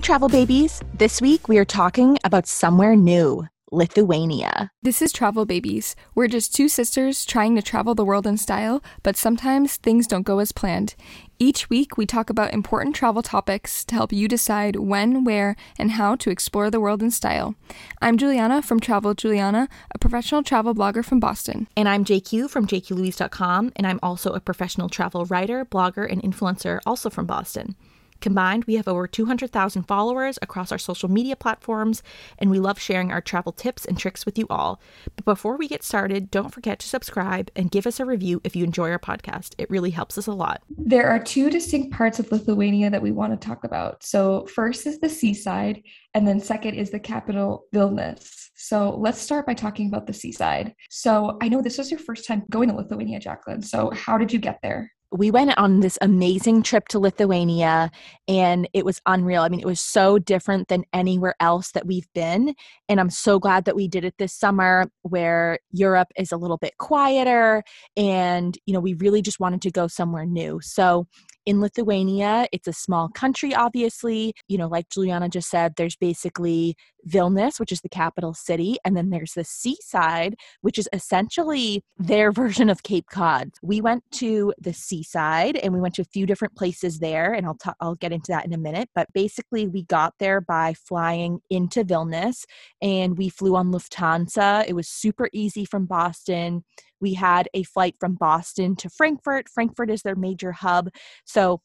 Hey, travel babies. This week we are talking about somewhere new. Lithuania. This is Travel Babies. We're just two sisters trying to travel the world in style, but sometimes things don't go as planned. Each week, we talk about important travel topics to help you decide when, where, and how to explore the world in style. I'm Juliana from Travel Juliana, a professional travel blogger from Boston. And I'm JQ from jqlouise.com, and I'm also a professional travel writer, blogger, and influencer, also from Boston. Combined, we have over 200,000 followers across our social media platforms, and we love sharing our travel tips and tricks with you all. But before we get started, don't forget to subscribe and give us a review if you enjoy our podcast. It really helps us a lot. There are two distinct parts of Lithuania that we want to talk about. So, first is the seaside, and then second is the capital, Vilnius. So, let's start by talking about the seaside. So, I know this was your first time going to Lithuania, Jacqueline. So, how did you get there? We went on this amazing trip to Lithuania and it was unreal. I mean, it was so different than anywhere else that we've been. And I'm so glad that we did it this summer where Europe is a little bit quieter and, you know, we really just wanted to go somewhere new. So in Lithuania, it's a small country, obviously. You know, like Juliana just said, there's basically Vilnius, which is the capital city, and then there's the seaside, which is essentially their version of Cape Cod. We went to the seaside and we went to a few different places there, and I'll i I'll get into that in a minute. But basically, we got there by flying into Vilnius, and we flew on Lufthansa. It was super easy from Boston we had a flight from Boston to Frankfurt. Frankfurt is their major hub. So,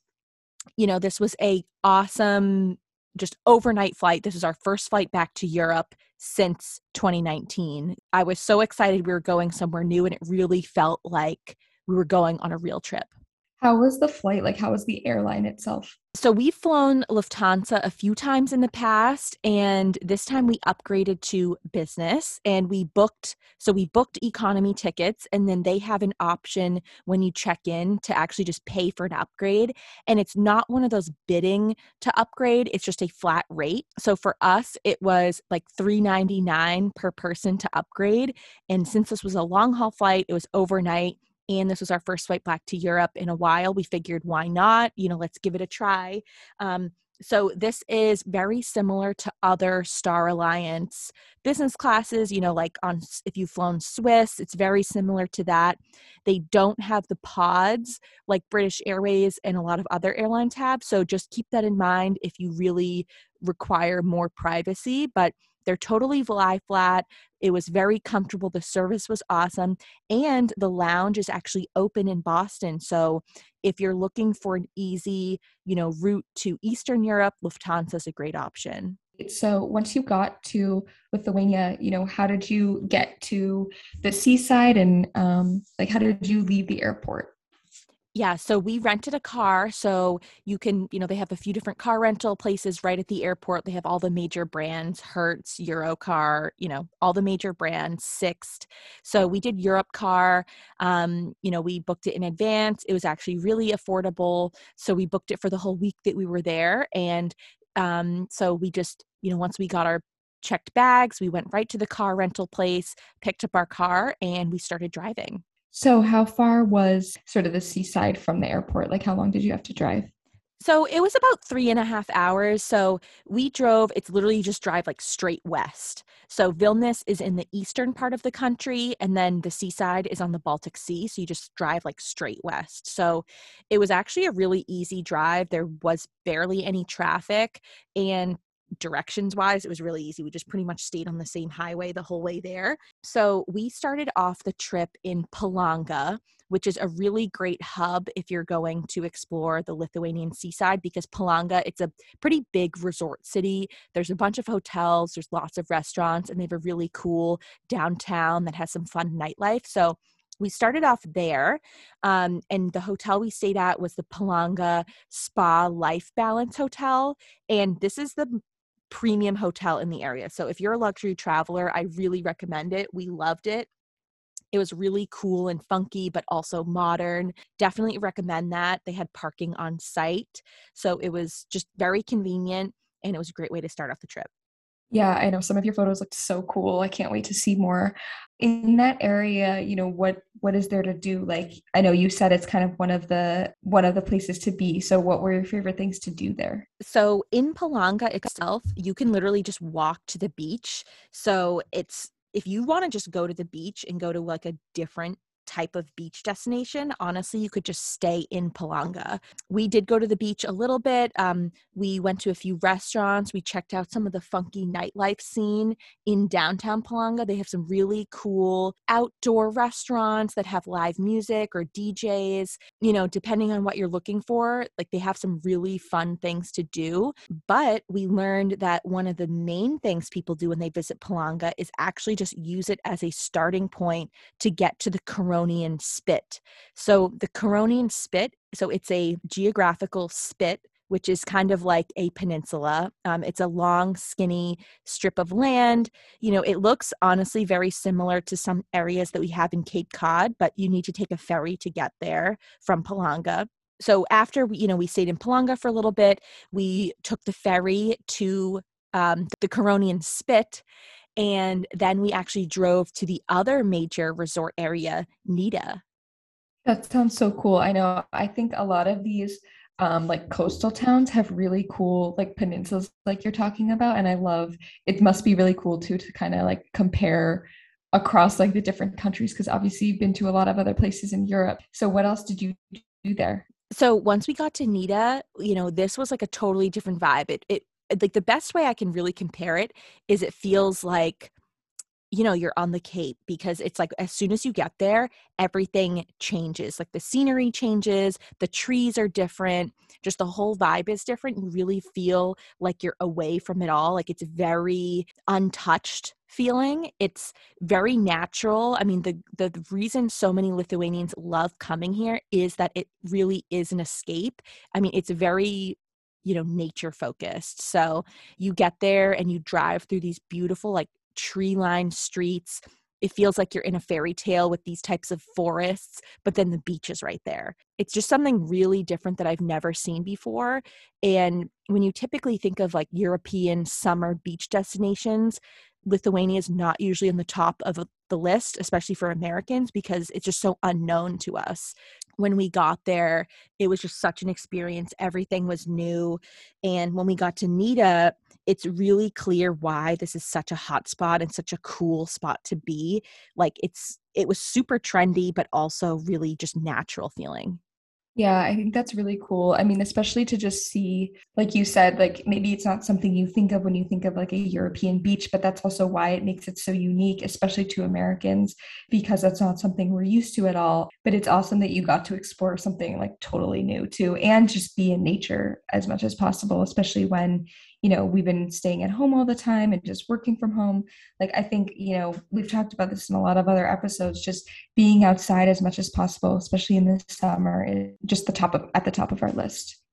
you know, this was a awesome just overnight flight. This is our first flight back to Europe since 2019. I was so excited we were going somewhere new and it really felt like we were going on a real trip. How was the flight? Like, how was the airline itself? So, we've flown Lufthansa a few times in the past, and this time we upgraded to business and we booked. So, we booked economy tickets, and then they have an option when you check in to actually just pay for an upgrade. And it's not one of those bidding to upgrade, it's just a flat rate. So, for us, it was like $3.99 per person to upgrade. And since this was a long haul flight, it was overnight and this was our first flight back to Europe in a while. We figured, why not? You know, let's give it a try. Um, so this is very similar to other Star Alliance business classes. You know, like on if you've flown Swiss, it's very similar to that. They don't have the pods like British Airways and a lot of other airlines have. So just keep that in mind if you really require more privacy. But they're totally lie flat. It was very comfortable. The service was awesome. And the lounge is actually open in Boston. So if you're looking for an easy, you know, route to Eastern Europe, Lufthansa is a great option. So once you got to Lithuania, you know, how did you get to the seaside and um, like how did you leave the airport? Yeah, so we rented a car. So you can, you know, they have a few different car rental places right at the airport. They have all the major brands, Hertz, Europcar, you know, all the major brands, Sixt. So we did Europcar. Um, you know, we booked it in advance. It was actually really affordable. So we booked it for the whole week that we were there. And um, so we just, you know, once we got our checked bags, we went right to the car rental place, picked up our car, and we started driving. So, how far was sort of the seaside from the airport? Like, how long did you have to drive? So it was about three and a half hours. So we drove, it's literally just drive like straight west. So Vilnius is in the eastern part of the country, and then the seaside is on the Baltic Sea. So you just drive like straight west. So it was actually a really easy drive. There was barely any traffic. And directions wise, it was really easy. We just pretty much stayed on the same highway the whole way there. So we started off the trip in Palanga, which is a really great hub if you're going to explore the Lithuanian seaside because Palanga, it's a pretty big resort city. There's a bunch of hotels, there's lots of restaurants, and they have a really cool downtown that has some fun nightlife. So we started off there um, and the hotel we stayed at was the palanga spa life balance hotel and this is the premium hotel in the area. So if you're a luxury traveler, I really recommend it. We loved it. It was really cool and funky, but also modern. Definitely recommend that. They had parking on site. So it was just very convenient and it was a great way to start off the trip. Yeah, I know some of your photos look so cool. I can't wait to see more. In that area, you know, what what is there to do? Like I know you said it's kind of one of the one of the places to be. So what were your favorite things to do there? So in Palanga itself, you can literally just walk to the beach. So it's if you want to just go to the beach and go to like a different type of beach destination, honestly, you could just stay in Palanga. We did go to the beach a little bit. Um, we went to a few restaurants. We checked out some of the funky nightlife scene in downtown Palanga. They have some really cool outdoor restaurants that have live music or DJs, you know, depending on what you're looking for. Like they have some really fun things to do. But we learned that one of the main things people do when they visit Palanga is actually just use it as a starting point to get to the Corona Curonian spit. So the Curonian spit, so it's a geographical spit which is kind of like a peninsula. Um, it's a long, skinny strip of land. You know, it looks honestly very similar to some areas that we have in Cape Cod, but you need to take a ferry to get there from Palanga. So after we, you know, we stayed in Palanga for a little bit, we took the ferry to um, the Curonian Spit, and then we actually drove to the other major resort area, Nida. That sounds so cool. I know. I think a lot of these um, like coastal towns have really cool like peninsulas like you're talking about. And I love it must be really cool too to kind of like compare across like the different countries because obviously you've been to a lot of other places in Europe. So what else did you do there? So once we got to Nida, you know, this was like a totally different vibe. It it Uh, like the best way I can really compare it is it feels like you know you're on the cape because it's like as soon as you get there everything changes like the scenery changes the trees are different just the whole vibe is different. You really feel like you're away from it all like it's very untouched feeling. It's very natural. I mean the the reason so many lithuanians love coming here is that it really is an escape. I mean it's very you know nature focused. So you get there and you drive through these beautiful like tree lined streets. It feels like you're in a fairy tale with these types of forests but then the beach is right there. It's just something really different that i've never seen before. And when you typically think of like european summer beach destinations lithuania is not usually on the top of uh, the list especially for americans because it's just so unknown to us when we got there, it was just such an experience. Everything was new. And when we got to Nida, it's really clear why this is such a hot spot and such a cool spot to be. Like it's it was super trendy, but also really just natural feeling. Yeah, I think that's really cool. I mean, especially to just see, like you said, like maybe it's not something you think of when you think of like a European beach, but that's also why it makes it so unique, especially to Americans, because that's not something we're used to at all. But it's awesome that you got to explore something like totally new too, and just be in nature as much as possible, especially when you know we've been staying at home all the time and just working from home like i think you know we've talked about this in a lot of other episodes just being outside as much as possible especially in the summer is just the top of at the top of our list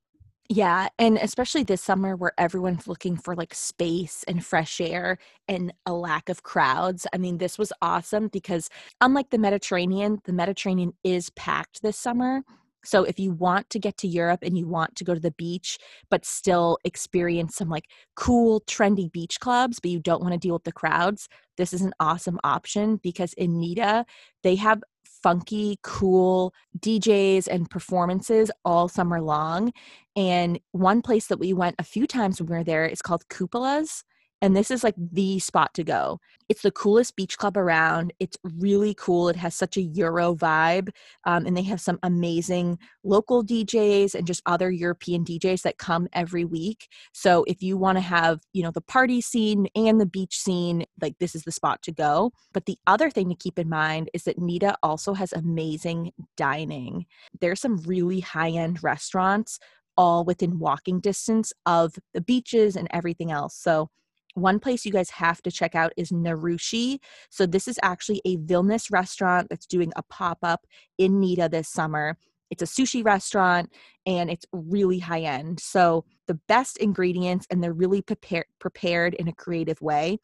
yeah, and especially this summer where everyone's looking for like space and fresh air and a lack of crowds. I mean, this was awesome because unlike the Mediterranean, the Mediterranean is packed this summer. So if you want to get to Europe and you want to go to the beach, but still experience some like cool, trendy beach clubs, but you don't want to deal with the crowds, this is an awesome option because in Nida, they have funky, cool DJs and performances all summer long. And one place that we went a few times when we were there is called Cupolas and this is like the spot to go. It's the coolest beach club around. It's really cool. It has such a Euro vibe. Um, and they have some amazing local DJs and just other European DJs that come every week. So if you want to have, you know, the party scene and the beach scene, like this is the spot to go. But the other thing to keep in mind is that Nida also has amazing dining. There's some really high end restaurants all within walking distance of the beaches and everything else. So one place you guys have to check out is Narushi. So, this is actually a Vilnius restaurant that's doing a pop up in Nida this summer. It's a sushi restaurant and it's really high end. So, the best ingredients, and they're really prepare- prepared in a creative way.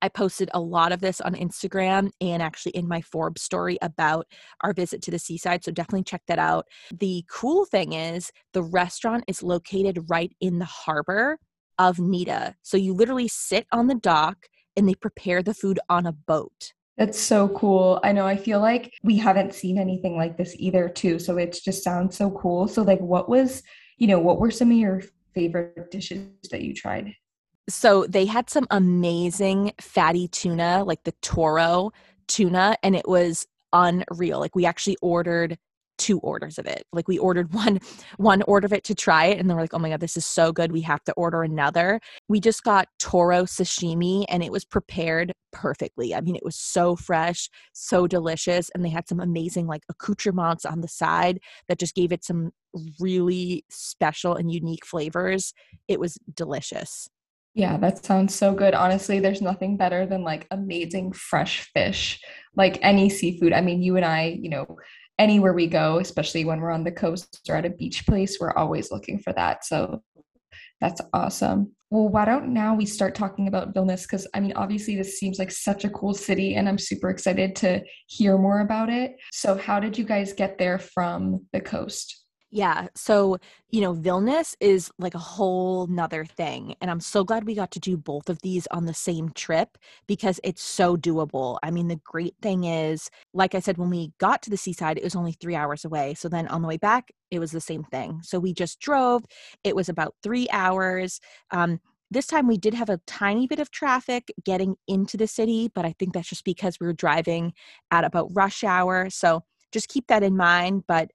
I posted a lot of this on Instagram and actually in my Forbes story about our visit to the seaside. So definitely check that out. The cool thing is the restaurant is located right in the harbor of Nida. So you literally sit on the dock and they prepare the food on a boat. That's so cool. I know I feel like we haven't seen anything like this either too. So it just sounds so cool. So like what was, you know, what were some of your favorite dishes that you tried? So they had some amazing fatty tuna, like the Toro tuna, and it was unreal. Like we actually ordered two orders of it. Like we ordered one one order of it to try it and then we're like, "Oh my god, this is so good. We have to order another." We just got Toro sashimi and it was prepared perfectly. I mean, it was so fresh, so delicious and they had some amazing like accoutrements on the side that just gave it some really special and unique flavors. It was delicious. Yeah, that sounds so good. Honestly, there's nothing better than like amazing fresh fish, like any seafood. I mean, you and I, you know, anywhere we go, especially when we're on the coast or at a beach place, we're always looking for that. So that's awesome. Well, why don't now we start talking about Vilnius? Because I mean, obviously, this seems like such a cool city, and I'm super excited to hear more about it. So, how did you guys get there from the coast? Yeah. So, you know, Vilnius is like a whole nother thing. And I'm so glad we got to do both of these on the same trip because it's so doable. I mean, the great thing is, like I said, when we got to the seaside, it was only three hours away. So then on the way back, it was the same thing. So we just drove, it was about three hours. Um, this time we did have a tiny bit of traffic getting into the city, but I think that's just because we were driving at about rush hour. So just keep that in mind. But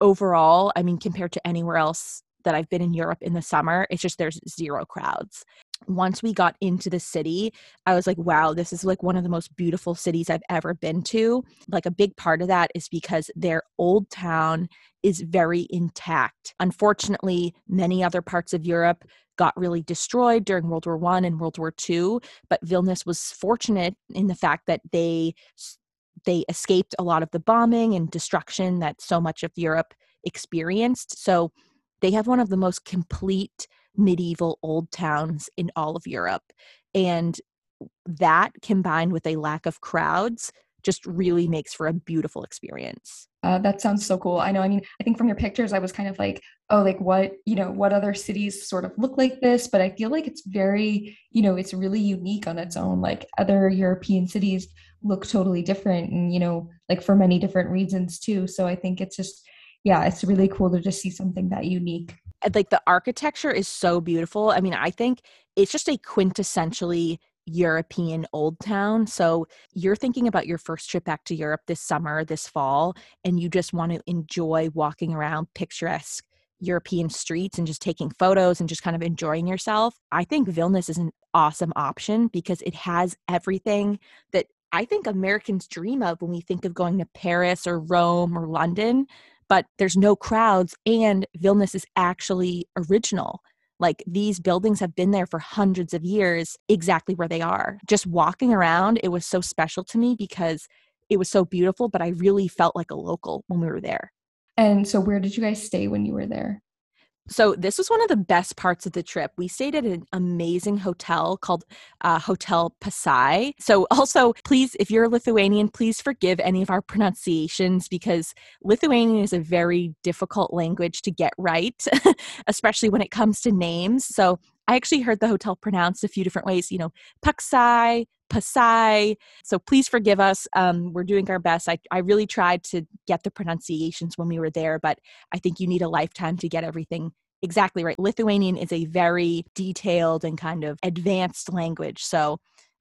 overall, I mean, compared to anywhere else that I've been in Europe in the summer, it's just there's zero crowds. Once we got into the city, I was like, wow, this is like one of the most beautiful cities I've ever been to. Like, a big part of that is because their old town is very intact. Unfortunately, many other parts of Europe got really destroyed during World War One and World War Two, but Vilnius was fortunate in the fact that they they escaped a lot of the bombing and destruction that so much of Europe experienced. So they have one of the most complete medieval old towns in all of Europe. And that combined with a lack of crowds just really makes for a beautiful experience. Uh, that sounds so cool. I know. I mean, I think from your pictures, I was kind of like, oh, like what, you know, what other cities sort of look like this? But I feel like it's very, you know, it's really unique on its own. Like other European cities look totally different and, you know, like for many different reasons too. So I think it's just, yeah, it's really cool to just see something that unique. Like the architecture is so beautiful. I mean, I think it's just a quintessentially European old town. So you're thinking about your first trip back to Europe this summer, this fall, and you just want to enjoy walking around picturesque European streets and just taking photos and just kind of enjoying yourself. I think Vilnius is an awesome option because it has everything that I think Americans dream of when we think of going to Paris or Rome or London, but there's no crowds and Vilnius is actually original. Like these buildings have been there for hundreds of years, exactly where they are. Just walking around, it was so special to me because it was so beautiful, but I really felt like a local when we were there. And so, where did you guys stay when you were there? So this was one of the best parts of the trip. We stayed at an amazing hotel called uh, Hotel Pasai. So also, please, if you're Lithuanian, please forgive any of our pronunciations because Lithuanian is a very difficult language to get right, especially when it comes to names. So I actually heard the hotel pronounced a few different ways. You know, Paksai, Pasai. So please forgive us. Um, we're doing our best. I, I really tried to get the pronunciations when we were there, but I think you need a lifetime to get everything exactly right. Lithuanian is a very detailed and kind of advanced language. So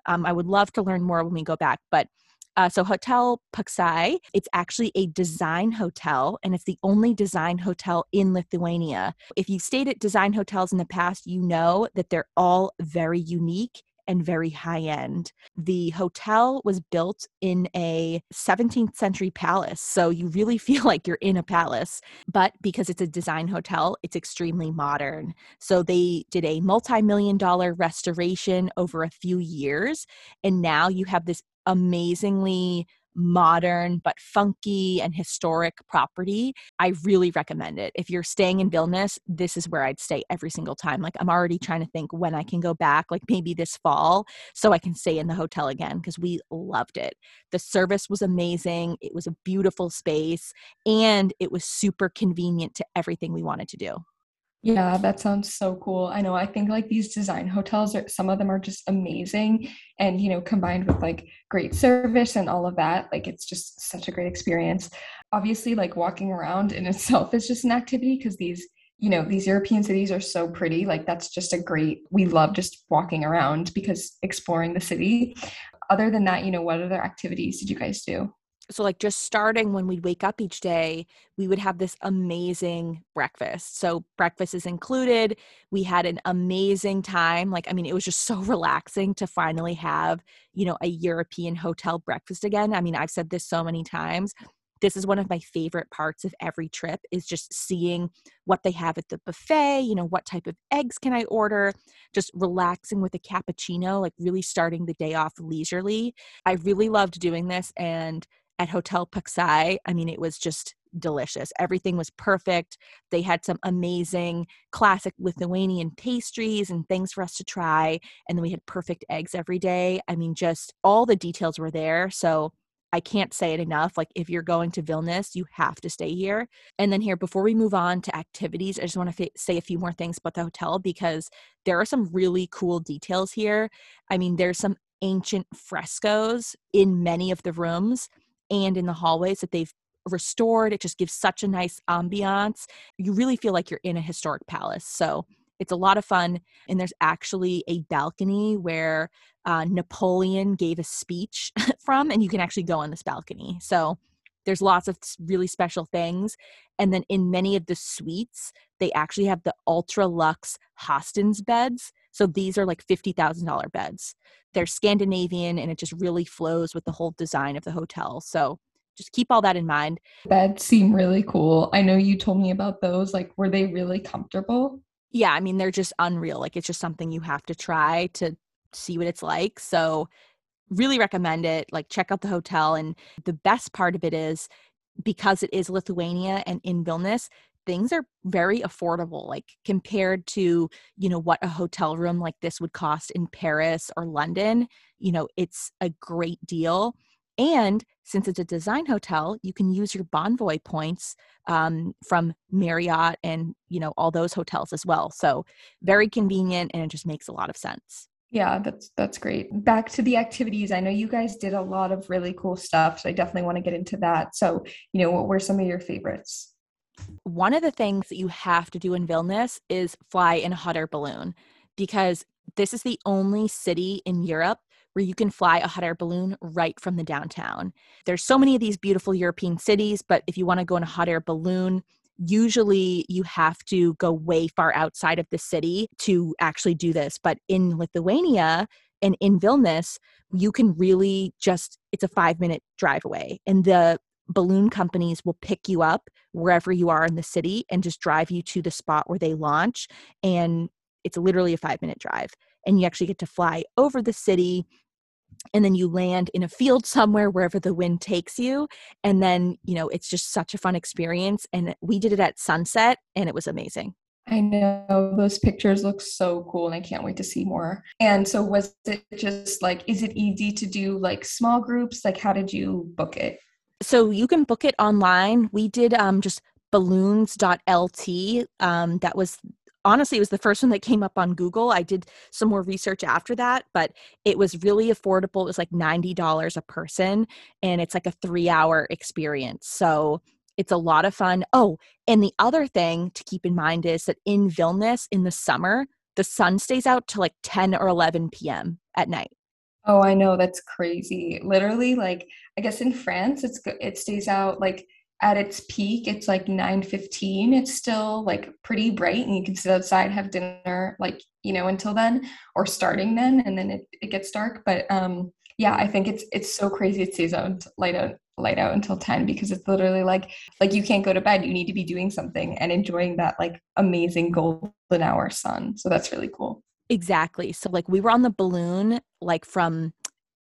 um, I would love to learn more when we go back. But uh, so Hotel Paksai, it's actually a design hotel, and it's the only design hotel in Lithuania. If you've stayed at design hotels in the past, you know that they're all very unique and very high end. The hotel was built in a 17th century palace, so you really feel like you're in a palace. But because it's a design hotel, it's extremely modern. So they did a multi million dollar restoration over a few years, and now you have this amazingly modern but funky and historic property, I really recommend it. If you're staying in Vilnius, this is where I'd stay every single time. Like I'm already trying to think when I can go back, like maybe this fall, so I can stay in the hotel again because we loved it. The service was amazing. It was a beautiful space and it was super convenient to everything we wanted to do. Yeah, that sounds so cool. I know. I think like these design hotels are some of them are just amazing and you know, combined with like great service and all of that, like it's just such a great experience. Obviously, like walking around in itself is just an activity because these you know these european cities are so pretty like that's just a great we love just walking around because exploring the city other than that you know what other activities did you guys do so like just starting when we'd wake up each day we would have this amazing breakfast. So breakfast is included. We had an amazing time. Like i mean it was just so relaxing to finally have you know a european hotel breakfast again. I mean i've said this so many times. This is one of my favorite parts of every trip is just seeing what they have at the buffet you know what type of eggs can i order? Just relaxing with a cappuccino like really starting the day off leisurely. I really loved doing this and at Hotel Paksai. I mean, it was just delicious. Everything was perfect. They had some amazing classic Lithuanian pastries and things for us to try. And then we had perfect eggs every day. I mean, just all the details were there. So I can't say it enough. Like, if you're going to Vilnius, you have to stay here. And then, here, before we move on to activities, I just want to f- say a few more things about the hotel because there are some really cool details here. I mean, there's some ancient frescoes in many of the rooms and in the hallways that they've restored. It just gives such a nice ambiance. You really feel like you're in a historic palace. So it's a lot of fun. And there's actually a balcony where uh, Napoleon gave a speech from, and you can actually go on this balcony. So there's lots of really special things. And then in many of the suites, they actually have the ultra luxe Hästens beds. So these are like $50,000 beds they're Scandinavian and it just really flows with the whole design of the hotel. So just keep all that in mind. Beds seem really cool. I know you told me about those. Like, were they really comfortable? Yeah, I mean, they're just unreal. Like, it's just something you have to try to see what it's like. So, really recommend it. Like, check out the hotel. And the best part of it is because it is Lithuania and in Vilnius, things are very affordable like compared to you know what a hotel room like this would cost in paris or london you know it's a great deal. And since it's a design hotel you can use your bonvoy points um, from marriott and you know all those hotels as well. So very convenient and it just makes a lot of sense. Yeah that's that's great. Back to the activities i know you guys did a lot of really cool stuff so i definitely want to get into that. So you know what were some of your favorites one of the things that you have to do in Vilnius is fly in a hot air balloon because this is the only city in Europe where you can fly a hot air balloon right from the downtown. There's so many of these beautiful European cities, but if you want to go in a hot air balloon, usually you have to go way far outside of the city to actually do this. But in Lithuania and in Vilnius, you can really just, it's a five minute drive away. And the balloon companies will pick you up wherever you are in the city and just drive you to the spot where they launch. And it's literally a five minute drive. And you actually get to fly over the city and then you land in a field somewhere wherever the wind takes you and then you know it's just such a fun experience and we did it at sunset and it was amazing I know those pictures look so cool and I can't wait to see more. And so was it just like is it easy to do like small groups? Like how did you book it? So you can book it online. We did um, just balloons.lt. Um, that was honestly it was the first one that came up on Google. I did some more research after that, but it was really affordable. It was like $90 a person and it's like a 3-hour experience. So it's a lot of fun. Oh, and the other thing to keep in mind is that in Vilnius in the summer, the sun stays out till like 10 or 11 p.m. at night. Oh, I know that's crazy. Literally, like I guess in France, it's it stays out like at its peak. It's like nine fifteen. It's still like pretty bright, and you can sit outside, have dinner, like you know, until then, or starting then, and then it, it gets dark. But um, yeah, I think it's it's so crazy. It stays out light out light out until 10 because it's literally like like you can't go to bed you need to be doing something and enjoying that like amazing golden hour sun so that's really cool Exactly. So like we were on the balloon like from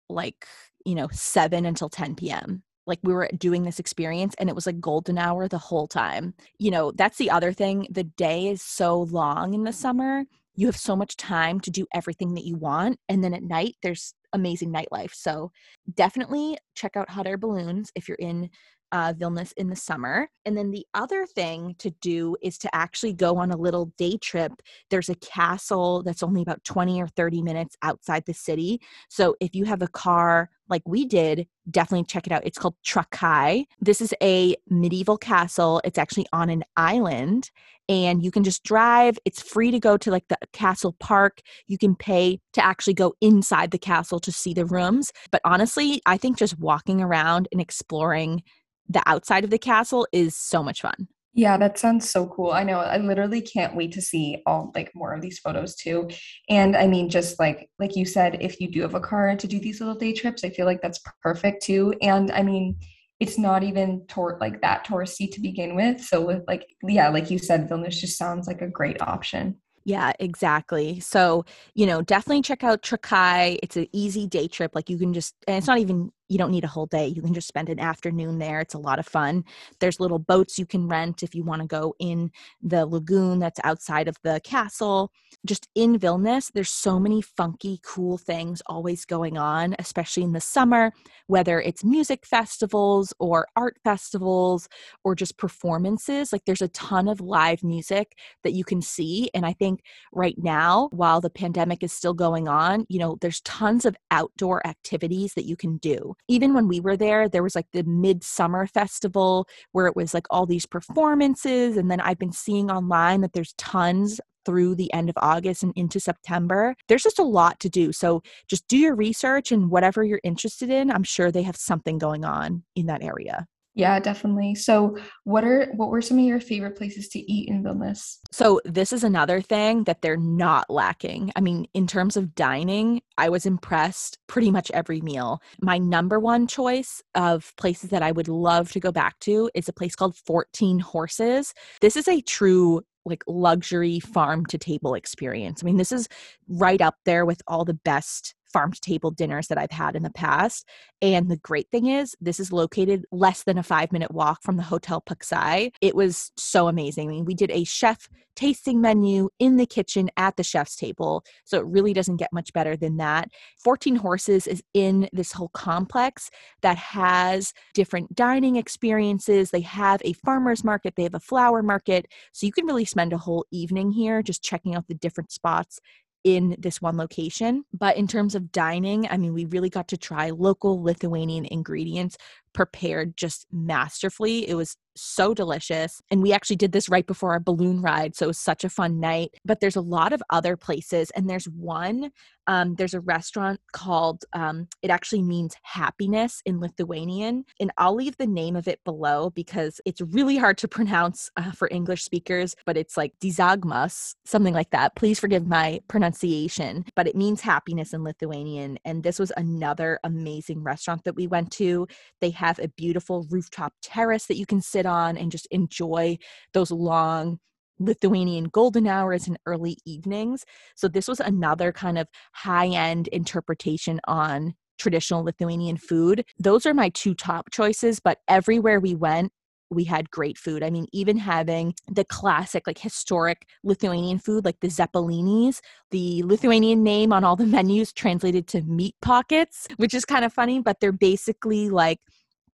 like, you know, 7 until 10 p.m. Like we were doing this experience and it was like golden hour the whole time. You know, that's the other thing. The day is so long in the summer. You have so much time to do everything that you want. And then at night, there's amazing nightlife. So definitely check out hot air balloons if you're in uh, Vilnius in the summer. And then the other thing to do is to actually go on a little day trip. There's a castle that's only about 20 or 30 minutes outside the city. So if you have a car like we did, definitely check it out. It's called Trakai. This is a medieval castle. It's actually on an island and you can just drive. It's free to go to like the castle park. You can pay to actually go inside the castle to see the rooms. But honestly, I think just walking around and exploring the outside of the castle is so much fun. Yeah, that sounds so cool. I know. I literally can't wait to see all like more of these photos too. And I mean just like like you said if you do have a car to do these little day trips, I feel like that's perfect too. And I mean it's not even tour like that touristy to begin with. So with like yeah, like you said, Vilnius just sounds like a great option. Yeah, exactly. So, you know, definitely check out Trakai. It's an easy day trip. Like you can just, and it's not even you don't need a whole day. You can just spend an afternoon there. It's a lot of fun. There's little boats you can rent if you want to go in the lagoon that's outside of the castle. Just in Vilnius, there's so many funky, cool things always going on, especially in the summer, whether it's music festivals or art festivals or just performances. Like there's a ton of live music that you can see. And I think right now, while the pandemic is still going on, you know, there's tons of outdoor activities that you can do even when we were there, there was like the midsummer festival where it was like all these performances. And then I've been seeing online that there's tons through the end of August and into September. There's just a lot to do. So just do your research and whatever you're interested in, I'm sure they have something going on in that area. Yeah, definitely. So, what are what were some of your favorite places to eat in Vilnius? So, this is another thing that they're not lacking. I mean, in terms of dining, I was impressed pretty much every meal. My number one choice of places that I would love to go back to is a place called 14 Horses. This is a true like luxury farm to table experience. I mean, this is right up there with all the best farm to table dinners that I've had in the past. And the great thing is, this is located less than a five minute walk from the Hotel Puxai. It was so amazing. I mean, we did a chef tasting menu in the kitchen at the chef's table. So it really doesn't get much better than that. 14 Horses is in this whole complex that has different dining experiences. They have a farmer's market, they have a flower market. So you can really spend a whole evening here just checking out the different spots in this one location. But in terms of dining, I mean, we really got to try local Lithuanian ingredients prepared just masterfully. It was so delicious. And we actually did this right before our balloon ride. So it was such a fun night. But there's a lot of other places. And there's one, um, there's a restaurant called, um, it actually means happiness in Lithuanian. And I'll leave the name of it below because it's really hard to pronounce uh, for English speakers, but it's like Dizagmas, something like that. Please forgive my pronunciation, but it means happiness in Lithuanian. And this was another amazing restaurant that we went to. They have a beautiful rooftop terrace that you can sit on and just enjoy those long Lithuanian golden hours and early evenings. So, this was another kind of high end interpretation on traditional Lithuanian food. Those are my two top choices, but everywhere we went, we had great food. I mean, even having the classic, like historic Lithuanian food, like the zeppelinis, the Lithuanian name on all the menus translated to meat pockets, which is kind of funny, but they're basically like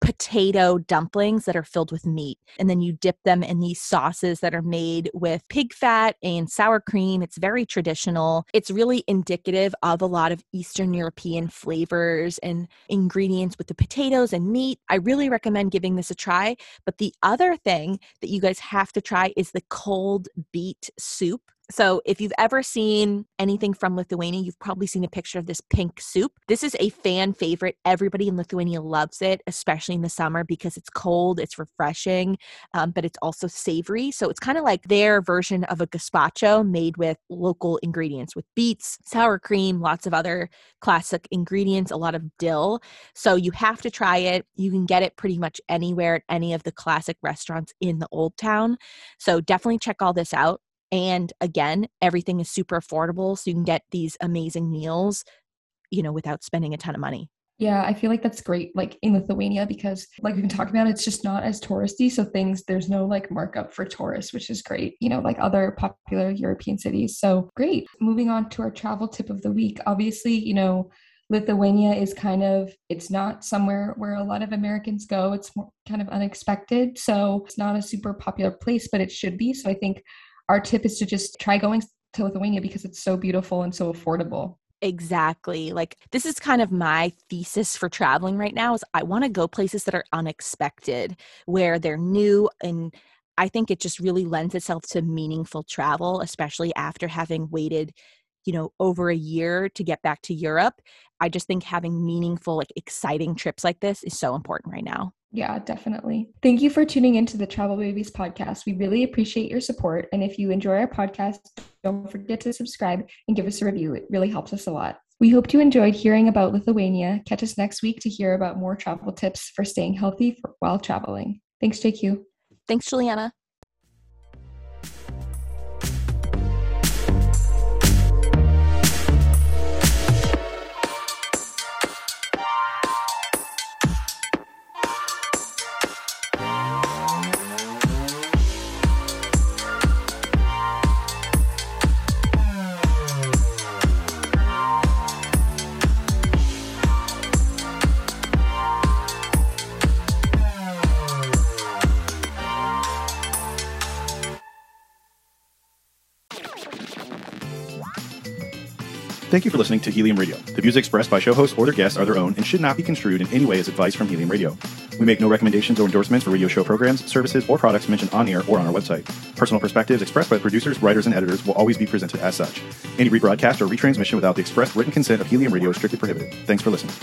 potato dumplings that are filled with meat. And then you dip them in these sauces that are made with pig fat and sour cream. It's very traditional. It's really indicative of a lot of Eastern European flavors and ingredients with the potatoes and meat. I really recommend giving this a try. But the other thing that you guys have to try is the cold beet soup. So, if you've ever seen anything from Lithuania, you've probably seen a picture of this pink soup. This is a fan favorite. Everybody in Lithuania loves it, especially in the summer because it's cold, it's refreshing, um, but it's also savory. So, it's kind of like their version of a gazpacho made with local ingredients with beets, sour cream, lots of other classic ingredients, a lot of dill. So, you have to try it. You can get it pretty much anywhere at any of the classic restaurants in the Old Town. So, definitely check all this out. And again, everything is super affordable. So you can get these amazing meals, you know, without spending a ton of money. Yeah, I feel like that's great, like in Lithuania, because like we've been talking about, it's just not as touristy. So things, there's no like markup for tourists, which is great, you know, like other popular European cities. So great. Moving on to our travel tip of the week. Obviously, you know, Lithuania is kind of it's not somewhere where a lot of Americans go. It's kind of unexpected. So it's not a super popular place, but it should be. So I think our tip is to just try going to Lithuania because it's so beautiful and so affordable. Exactly. Like this is kind of my thesis for traveling right now is I want to go places that are unexpected, where they're new and I think it just really lends itself to meaningful travel, especially after having waited, you know, over a year to get back to Europe. I just think having meaningful, like exciting trips like this is so important right now. Yeah, definitely. Thank you for tuning into the Travel Babies podcast. We really appreciate your support. And if you enjoy our podcast, don't forget to subscribe and give us a review. It really helps us a lot. We hope you enjoyed hearing about Lithuania. Catch us next week to hear about more travel tips for staying healthy for, while traveling. Thanks, JQ. Thanks, Juliana. Thank you for listening to Helium Radio. The views expressed by show hosts or their guests are their own and should not be construed in any way as advice from Helium Radio. We make no recommendations or endorsements for radio show programs, services, or products mentioned on air or on our website. Personal perspectives expressed by producers, writers, and editors will always be presented as such. Any rebroadcast or retransmission without the express written consent of Helium Radio is strictly prohibited. Thanks for listening.